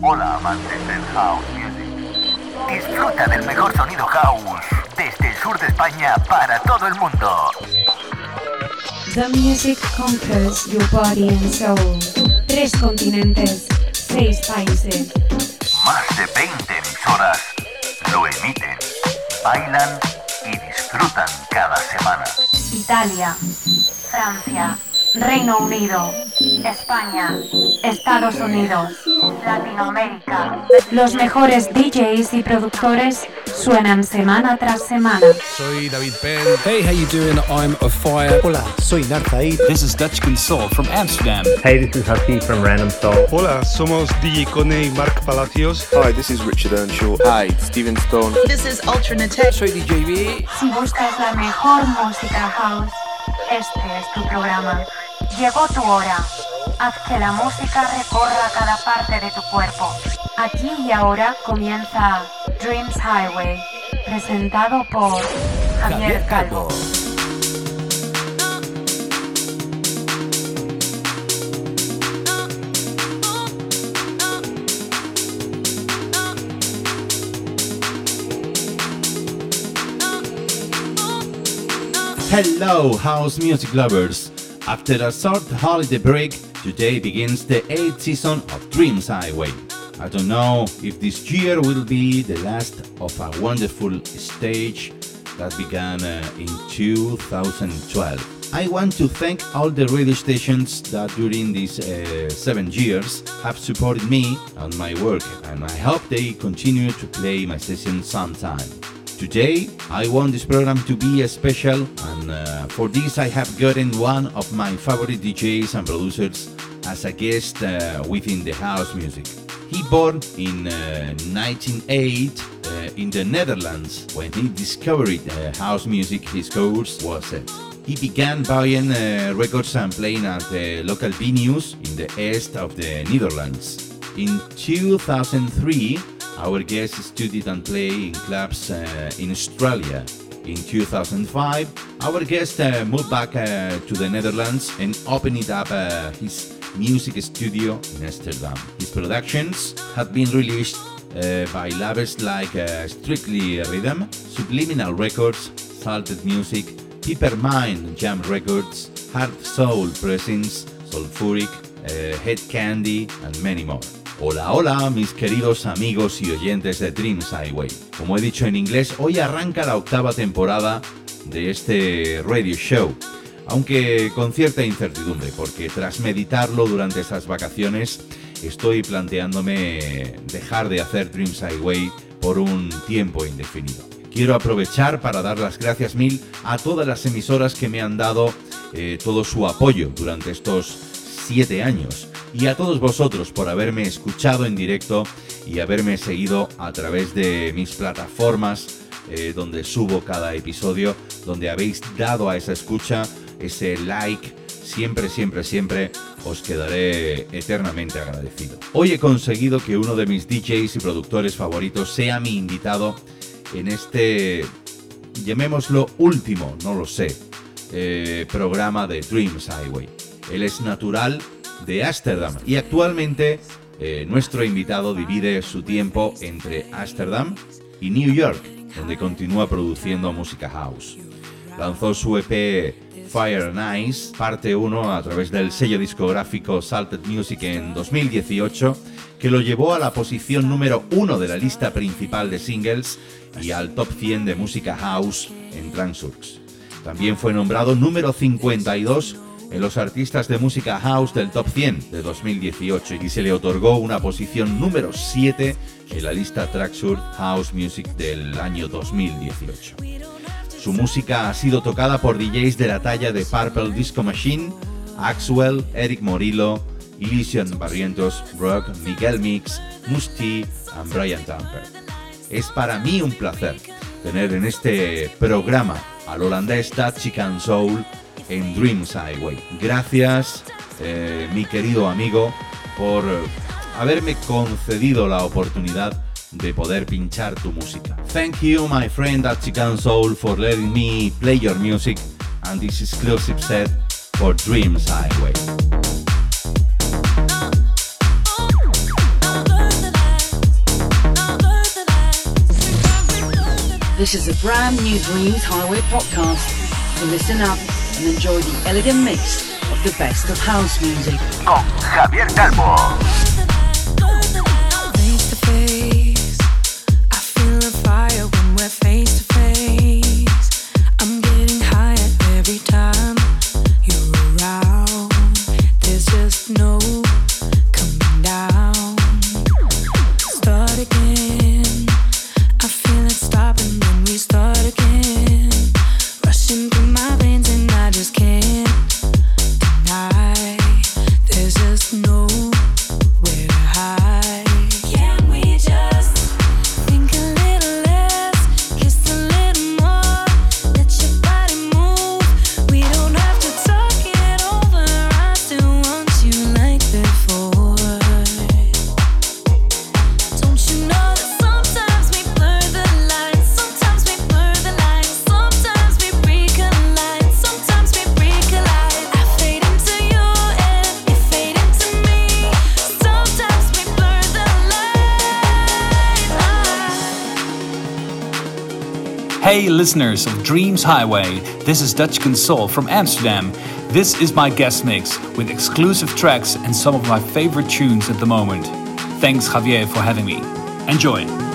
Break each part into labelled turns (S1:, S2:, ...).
S1: Hola amantes del house music. Disfruta del mejor sonido house desde el sur de España para todo el mundo.
S2: The music conquers your body and soul. Tres continentes, seis países.
S1: Más de 20 emisoras lo emiten, bailan y disfrutan cada semana.
S3: Italia, Francia, Reino Unido, España, Estados Unidos, Latinoamérica.
S2: Los mejores DJs y productores suenan semana tras semana.
S4: Soy David Penn.
S5: Hey, how you doing? I'm a fire.
S6: Hola, soy Narzaid.
S7: This is Dutch Console from Amsterdam.
S8: Hey, this is Hafiz from Random Soul.
S4: Hola, somos DJ Cone y Mark Palacios.
S9: Hi, this is Richard Earnshaw.
S10: Hi, Steven Stone.
S11: This is Ultra Natek.
S5: Soy DJ B.
S3: Si buscas la mejor música house, este es tu programa. Llegó tu hora. Haz que la música recorra cada parte de tu cuerpo. Aquí y ahora comienza Dreams Highway, presentado por Javier Calvo.
S12: Hello, house music lovers. After a short holiday break, today begins the eighth season of Dreams Highway. I don't know if this year will be the last of a wonderful stage that began uh, in 2012. I want to thank all the radio stations that during these uh, seven years have supported me and my work, and I hope they continue to play my sessions sometime. Today, I want this program to be special, and uh, for this, I have gotten one of my favorite DJs and producers as a guest uh, within the house music. He born in uh, 1908 uh, in the Netherlands. When he discovered uh, house music, his course was set. He began buying uh, records and playing at the local venues in the east of the Netherlands. In 2003, our guest studied and played in clubs uh, in Australia. In 2005, our guest uh, moved back uh, to the Netherlands and opened up uh, his music studio in Amsterdam. His productions have been released uh, by labels like uh, Strictly Rhythm, Subliminal Records, Salted Music, Peppermine Jam Records, Hard Soul Pressings, Sulfuric, Head Candy, and many more. Hola, hola, mis queridos amigos y oyentes de Dreams Highway. Como he dicho en inglés, hoy arranca la octava temporada de este radio show, aunque con cierta incertidumbre, porque tras meditarlo durante esas vacaciones, estoy planteándome dejar de hacer Dreams Highway por un tiempo indefinido. Quiero aprovechar para dar las gracias mil a todas las emisoras que me han dado eh, todo su apoyo durante estos siete años y a todos vosotros por haberme escuchado en directo y haberme seguido a través de mis plataformas eh, donde subo cada episodio, donde habéis dado a esa escucha ese like. Siempre, siempre, siempre os quedaré eternamente agradecido. Hoy he conseguido que uno de mis DJs y productores favoritos sea mi invitado en este, llamémoslo último, no lo sé, eh, programa de Dreams Highway. Él es natural de Ámsterdam y actualmente eh, nuestro invitado divide su tiempo entre Ámsterdam y New York, donde continúa produciendo música house. Lanzó su EP Fire and parte 1, a través del sello discográfico Salted Music en 2018, que lo llevó a la posición número 1 de la lista principal de singles y al top 100 de música house en Transurks. También fue nombrado número 52 en los artistas de música house del Top 100 de 2018 y se le otorgó una posición número 7 en la lista Tracksur House Music del año 2018. Su música ha sido tocada por DJs de la talla de Purple Disco Machine, Axwell, Eric Morillo, Elysian Barrientos, Rock, Miguel Mix, Musti y Brian Tamper. Es para mí un placer tener en este programa al holandés Dutch and Soul en Dreams Highway. Gracias, eh, mi querido amigo, por haberme concedido la oportunidad de poder pinchar tu música. Thank you, my friend at Chican Soul, for letting me play your music and this exclusive set for Dreams Highway.
S13: This is a brand new Dreams Highway podcast. Listen up and enjoy the elegant mix of the best of house music.
S1: Con Javier Calvo.
S14: Hey, listeners of Dreams Highway, this is Dutch Console from Amsterdam. This is my guest mix with exclusive tracks and some of my favorite tunes at the moment. Thanks, Javier, for having me. Enjoy.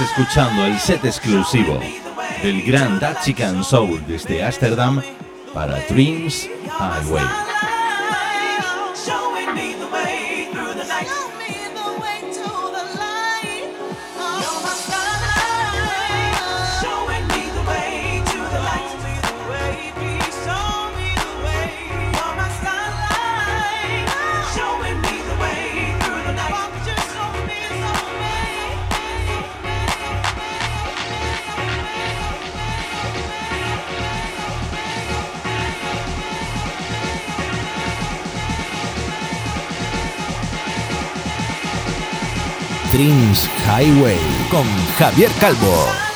S12: Escuchando el set exclusivo del gran Dutchican Soul desde Ámsterdam para Dreams Highway.
S6: con Javier Calvo.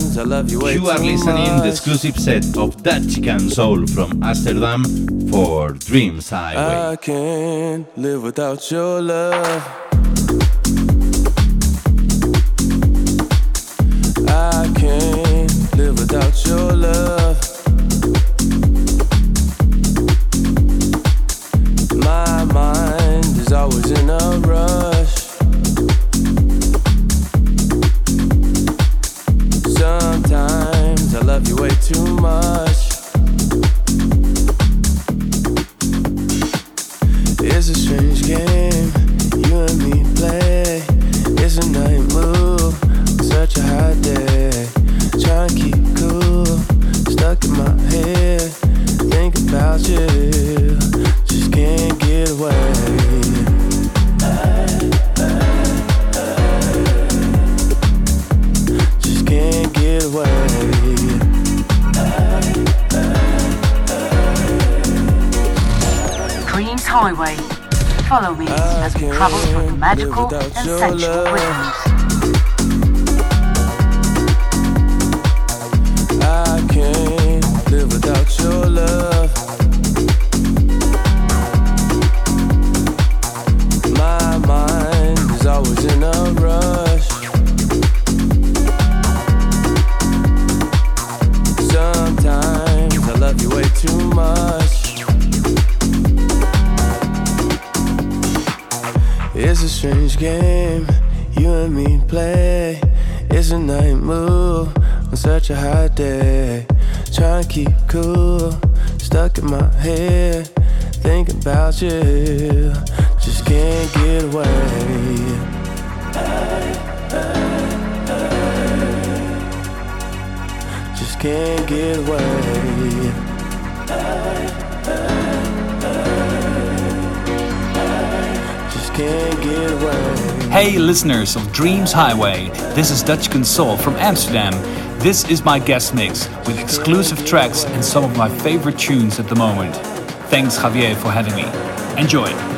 S6: times.
S12: I love you way You are listening much. the exclusive set of Dutchican Soul from Amsterdam for Dreams Highway.
S9: I can't live without your love. I can't live without your love. can't get away. Just can't get away.
S7: Hey, listeners of Dreams Highway, this is Dutch Console from Amsterdam. This is my guest mix with exclusive tracks and some of my favorite tunes at the moment. Thanks, Javier, for having me. Enjoy.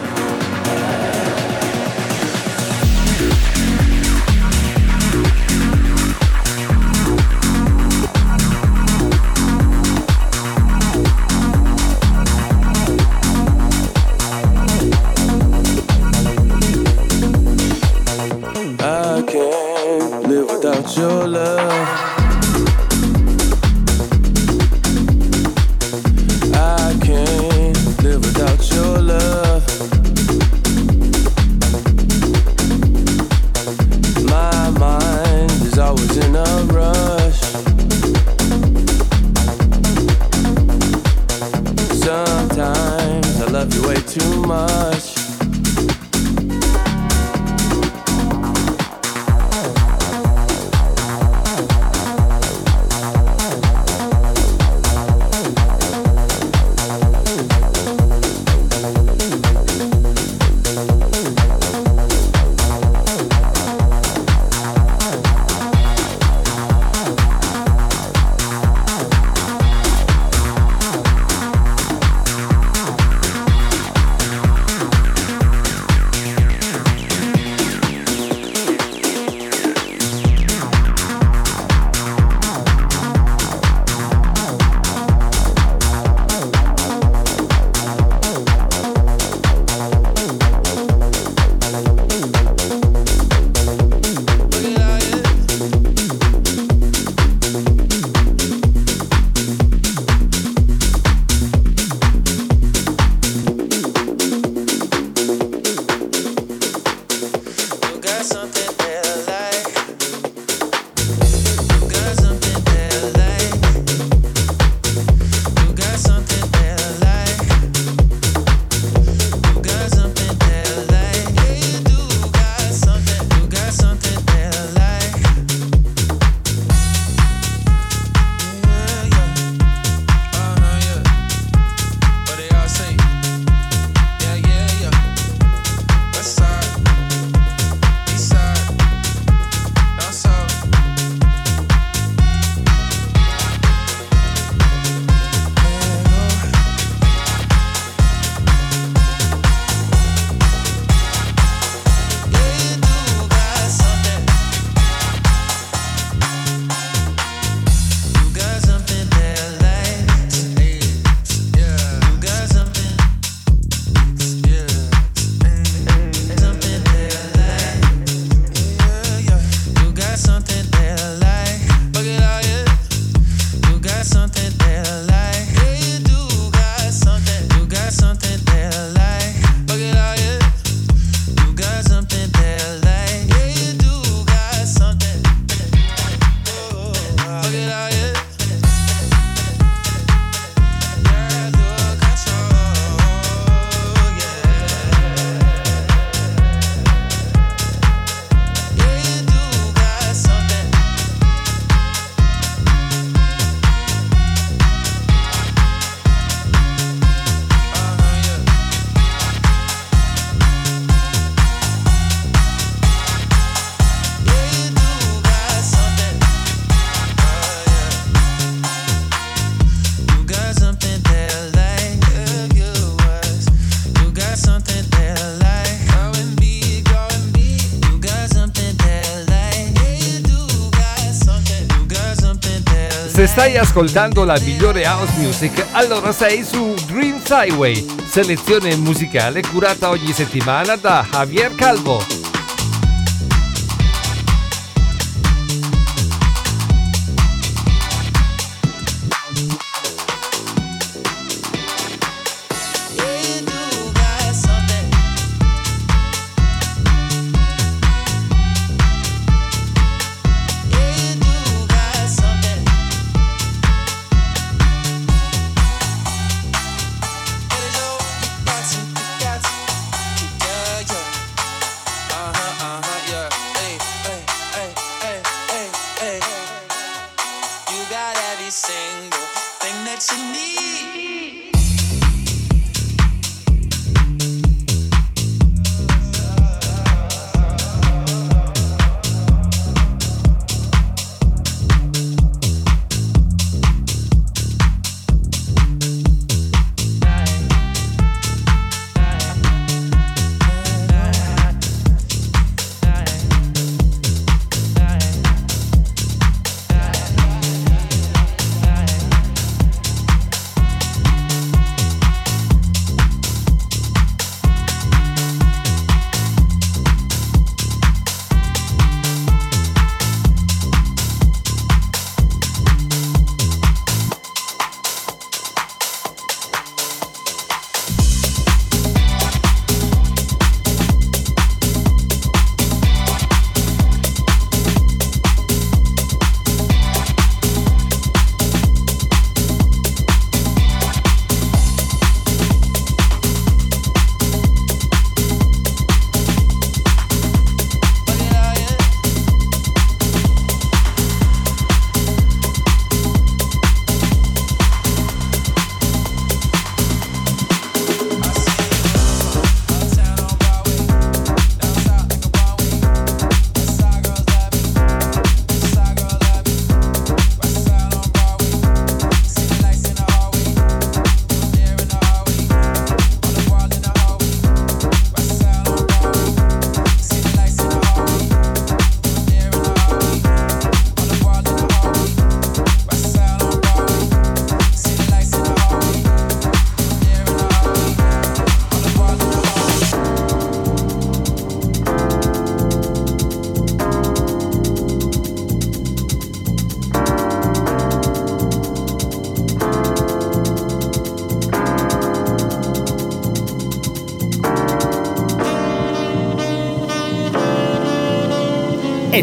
S10: Stai ascoltando la migliore house music, allora sei su Dreams Highway, selezione musicale curata ogni settimana da Javier Calvo.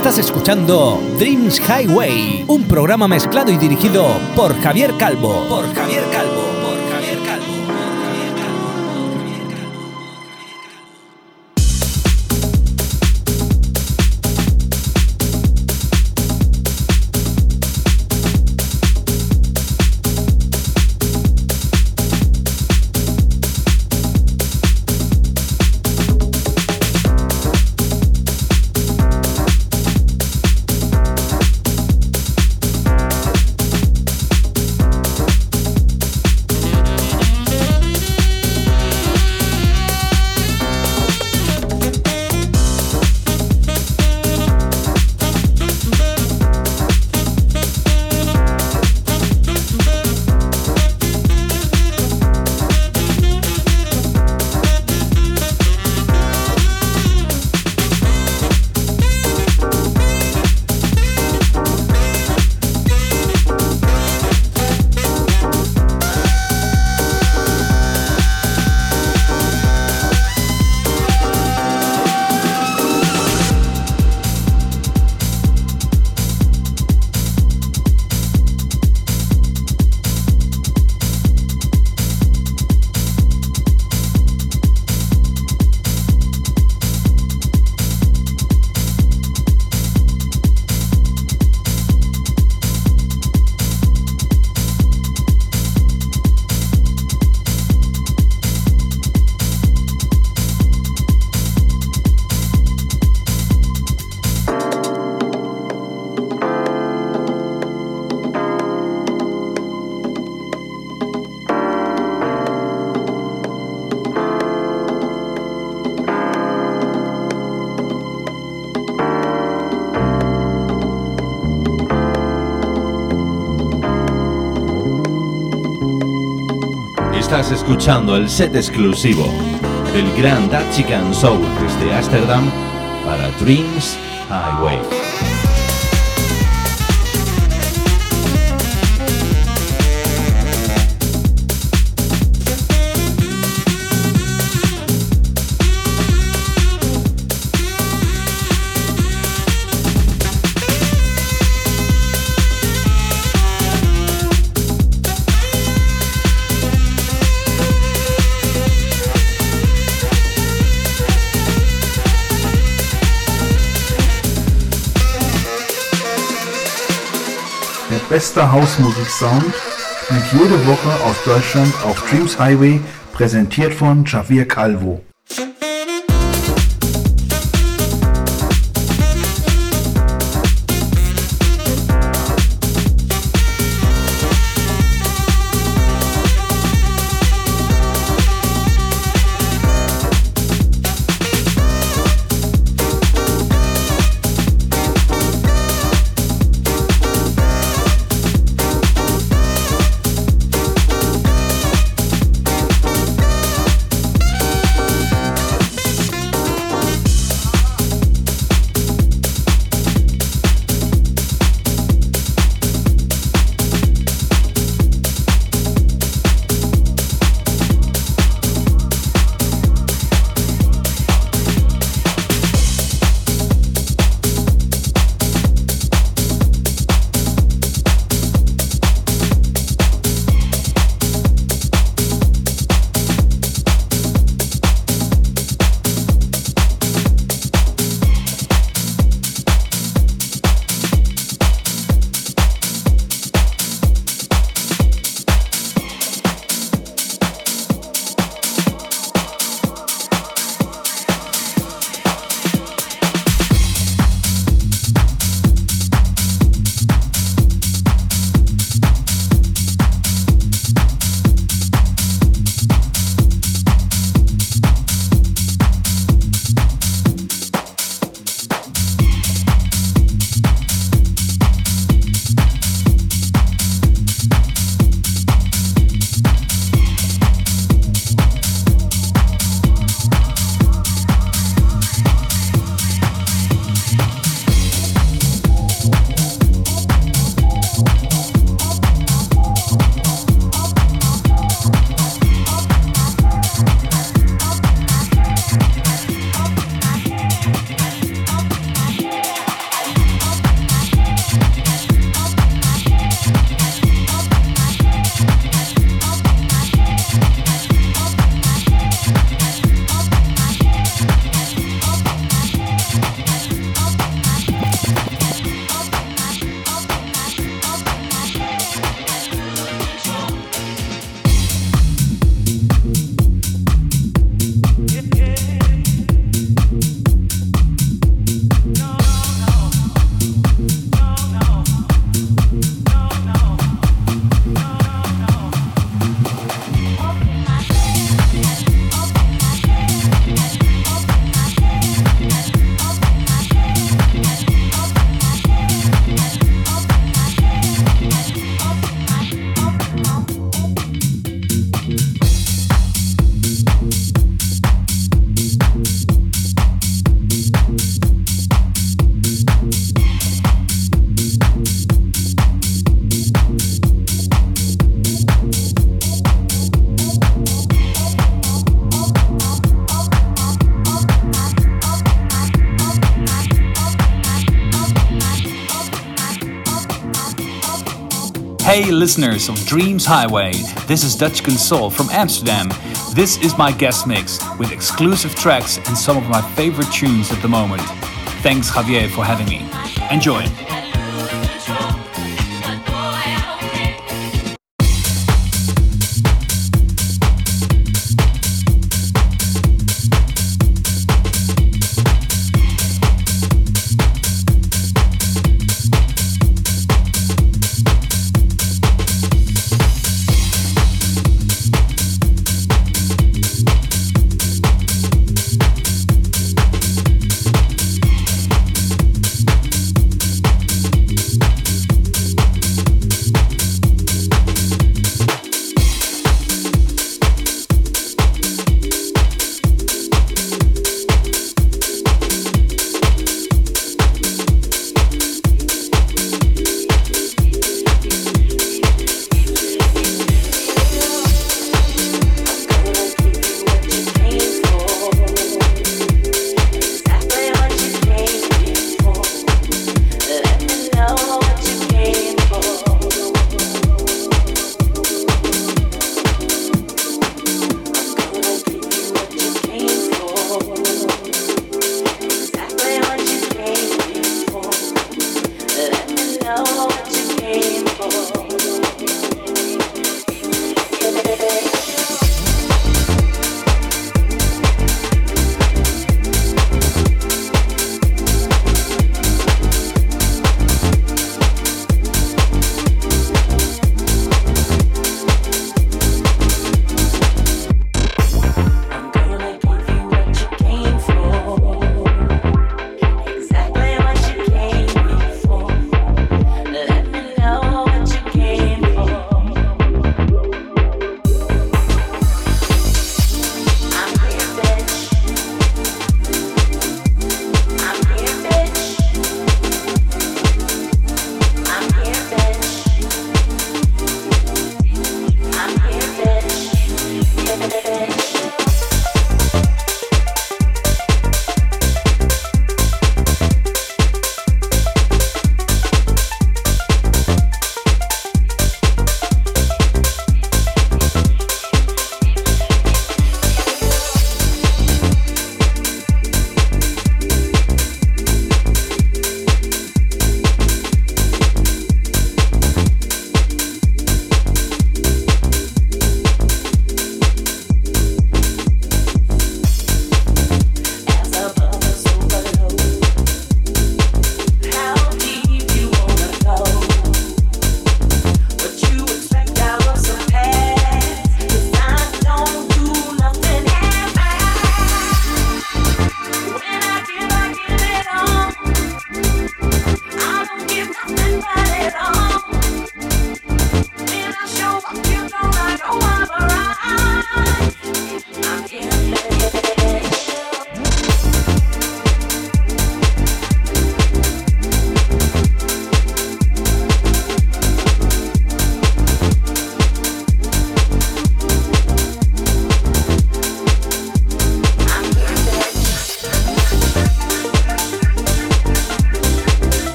S6: Estás escuchando Dreams Highway, un programa mezclado y dirigido por Javier Calvo. Por Javier Calvo.
S12: Escuchando el set exclusivo del gran Dutch Soul desde Ámsterdam para Dreams
S11: bester Hausmusik-Sound wird jede Woche aus Deutschland auf Dreams Highway präsentiert von Javier Calvo.
S15: Listeners of Dreams Highway, this is Dutch Console from Amsterdam. This is my guest mix with exclusive tracks and some of my favorite tunes at the moment. Thanks, Javier, for having me. Enjoy.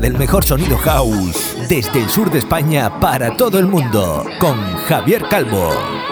S6: Del mejor sonido house desde el sur de España para todo el mundo con Javier Calvo.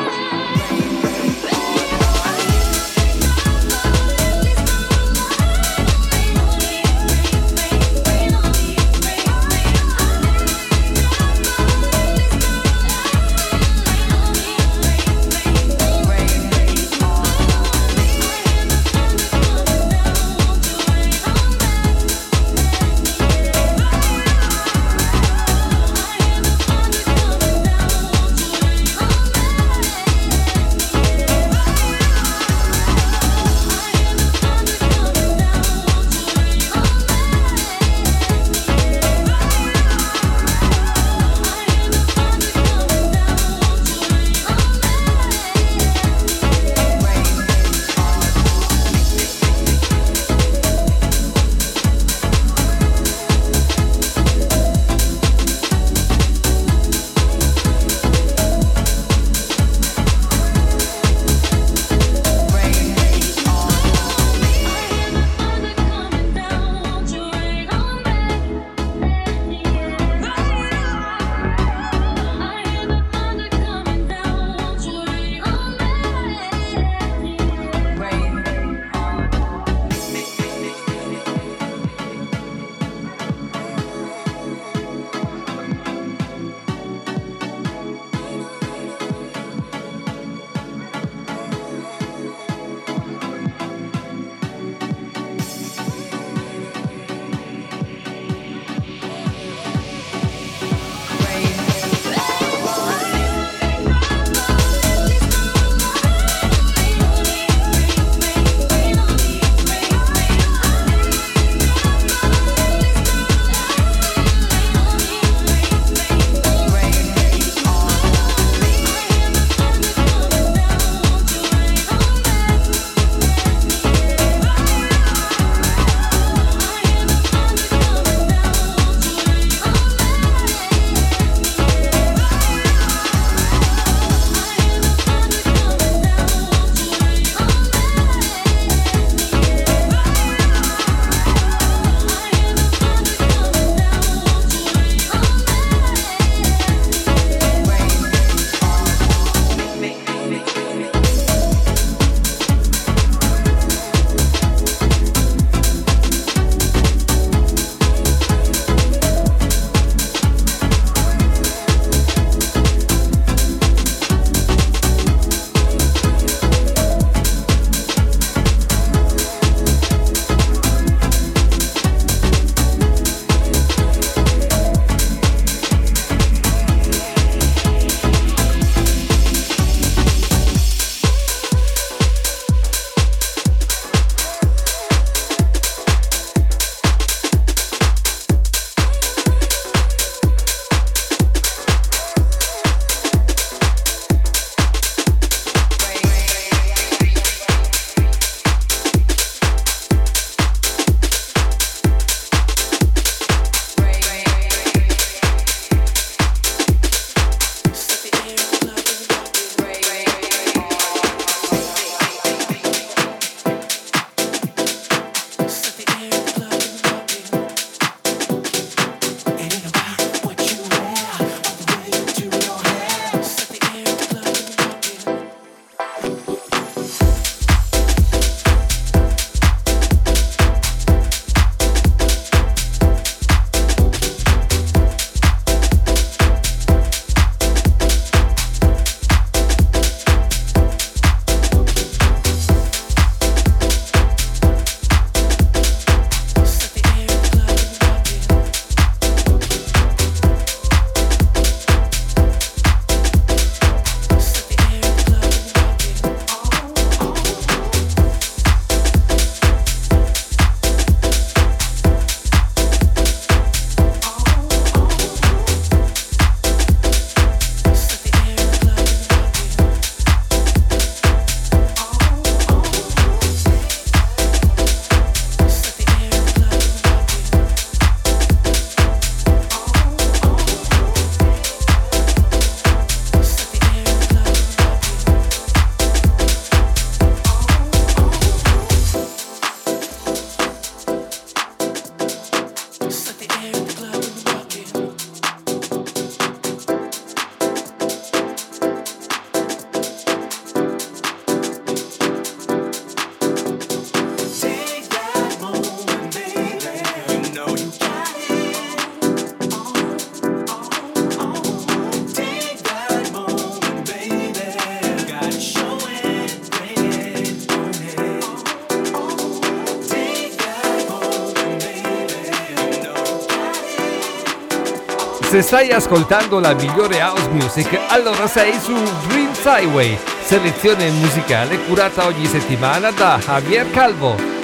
S10: Se stai ascoltando la migliore house music, allora sei su Dreams Highway, selezione musicale curata ogni settimana da Javier Calvo.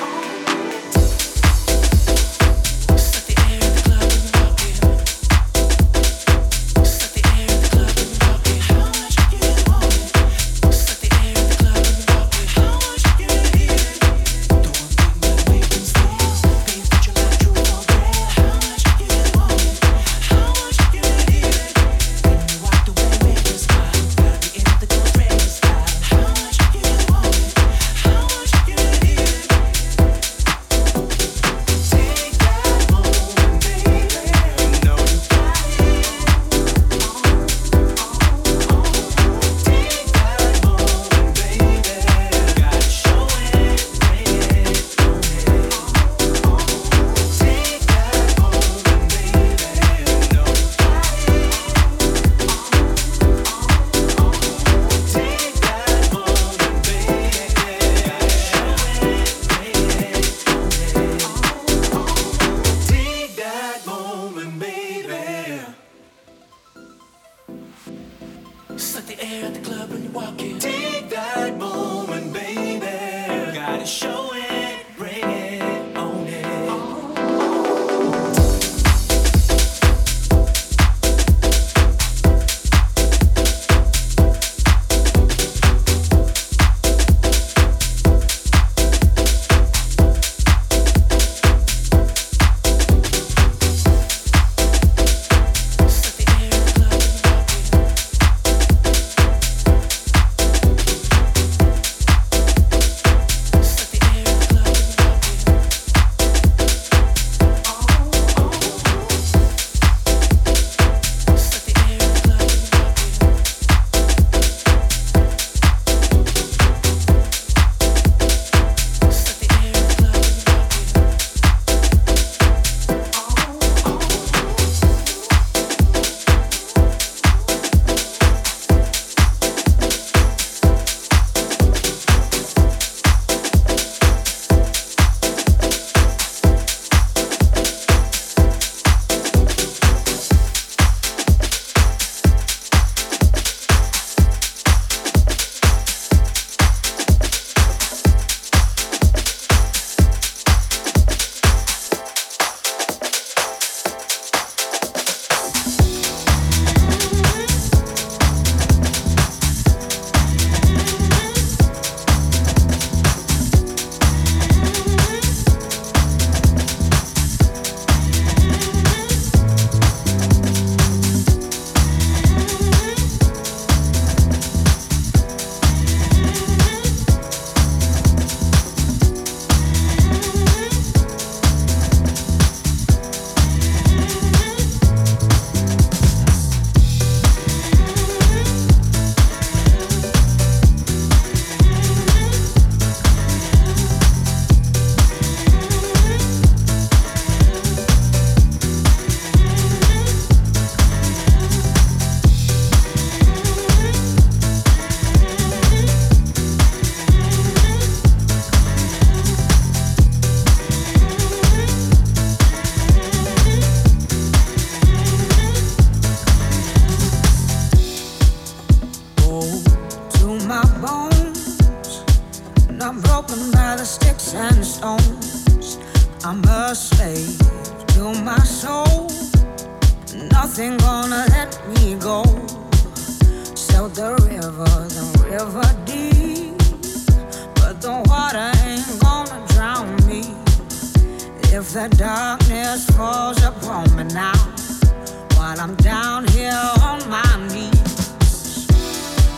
S10: while I'm down here on my knees.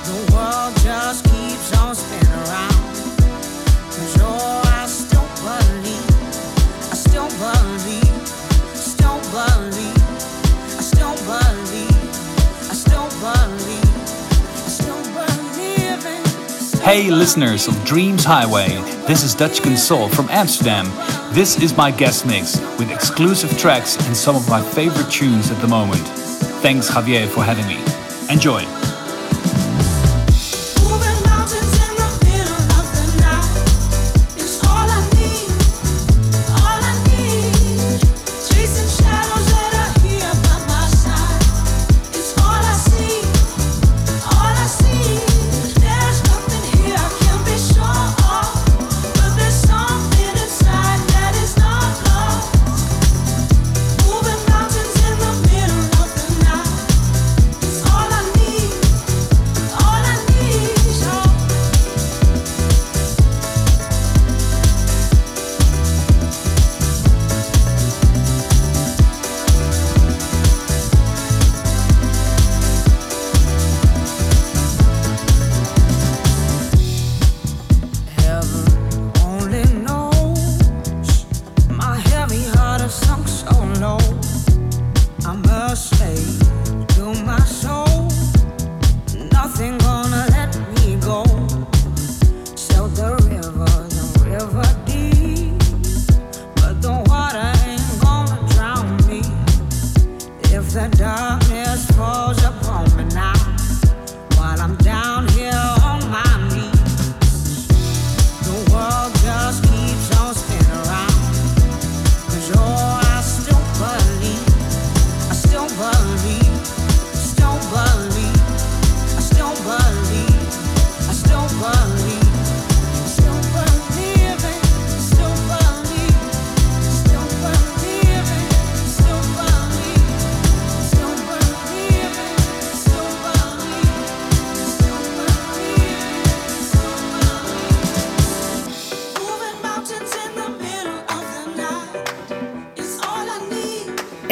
S10: The world just keeps on spinning around. Cause oh, I still believe, I still believe, still believe, I still believe, I still believe, I still believe.
S15: I hey, listeners of Dreams Highway, this is Dutch Console from Amsterdam this is my guest mix with exclusive tracks and some of my favorite tunes at the moment. Thanks, Javier, for having me. Enjoy.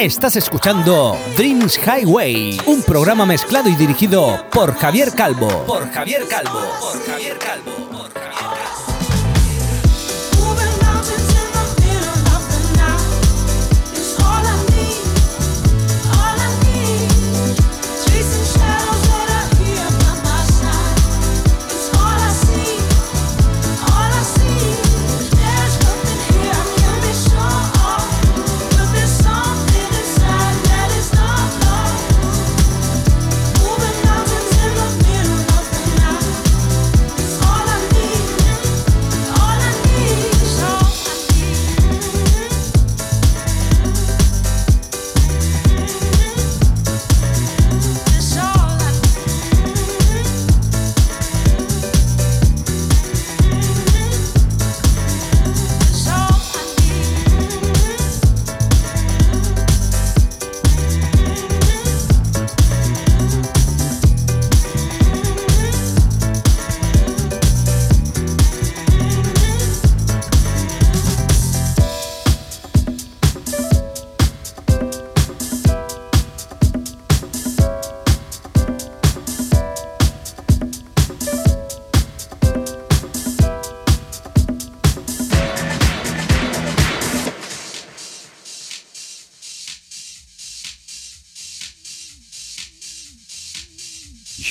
S10: Estás escuchando Dreams Highway, un programa mezclado y dirigido por Javier Calvo. Por Javier Calvo. Por Javier Calvo.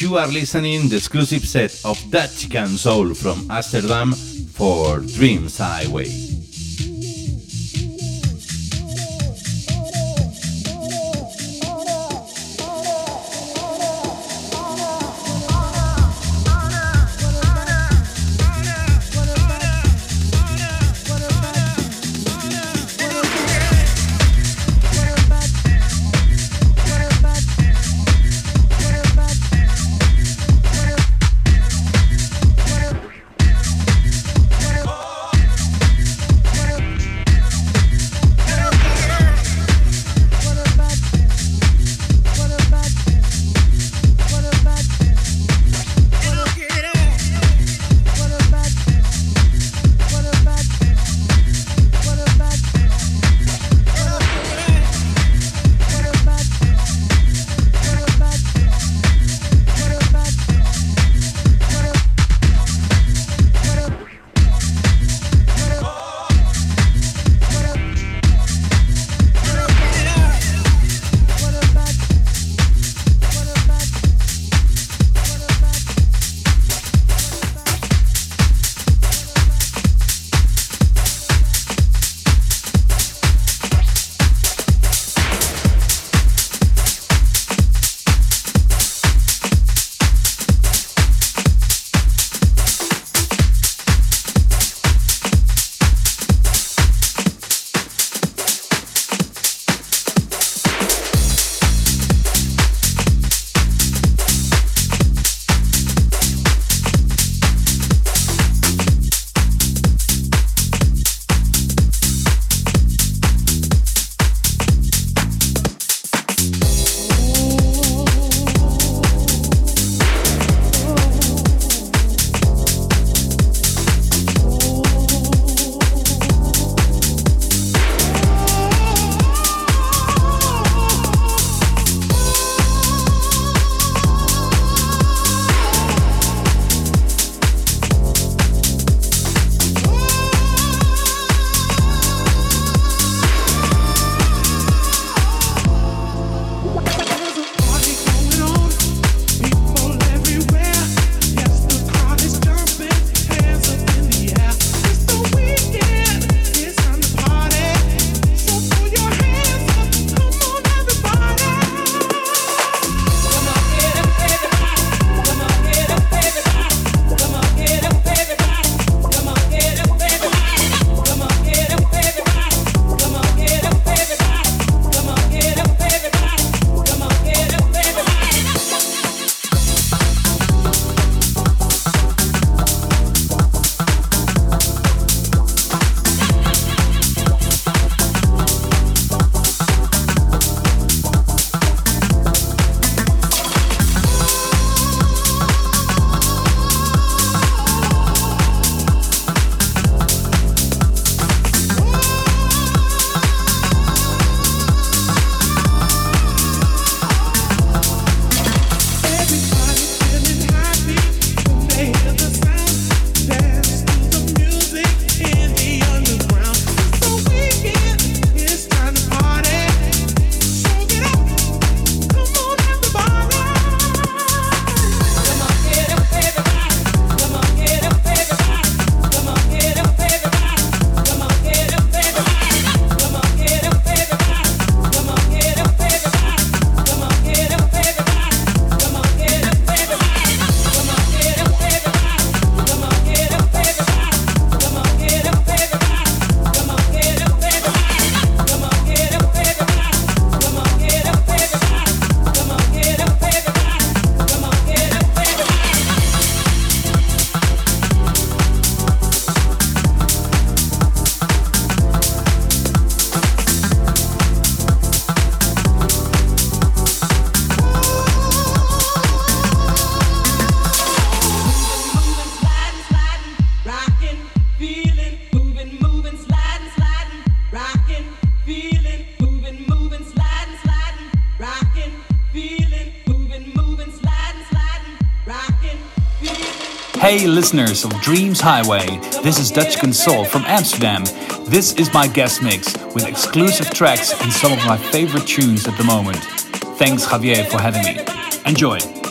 S12: You are listening the exclusive set of Dutch Can Soul from Amsterdam for Dreams Highway.
S15: Listeners of Dreams Highway, this is Dutch Console from Amsterdam. This is my guest mix with exclusive tracks and some of my favorite tunes at the moment. Thanks, Javier, for having me. Enjoy.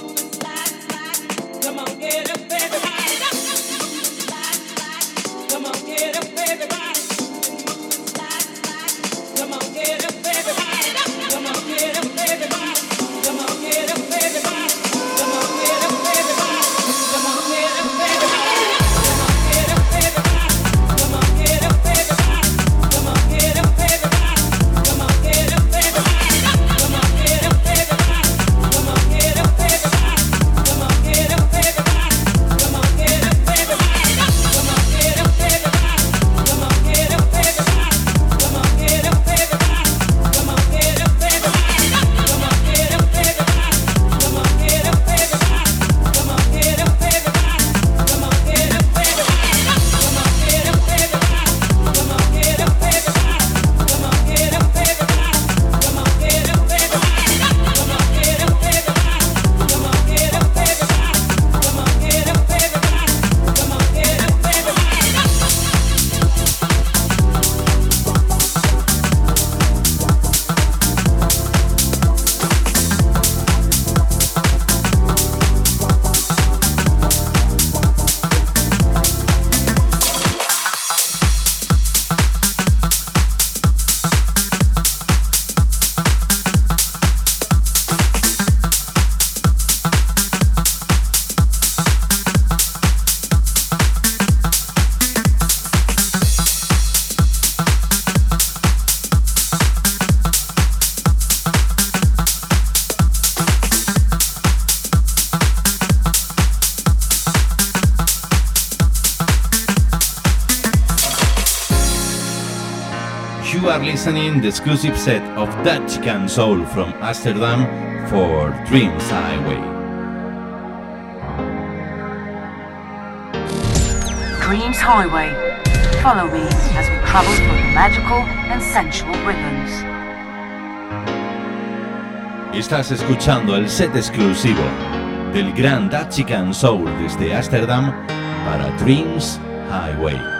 S12: The exclusive set of Dutch Can Soul from Amsterdam for Dreams Highway.
S13: Dreams Highway. Follow me as we travel through the magical and sensual rhythms.
S12: Estás escuchando el set exclusivo del gran Dutch Can Soul desde Amsterdam para Dreams Highway.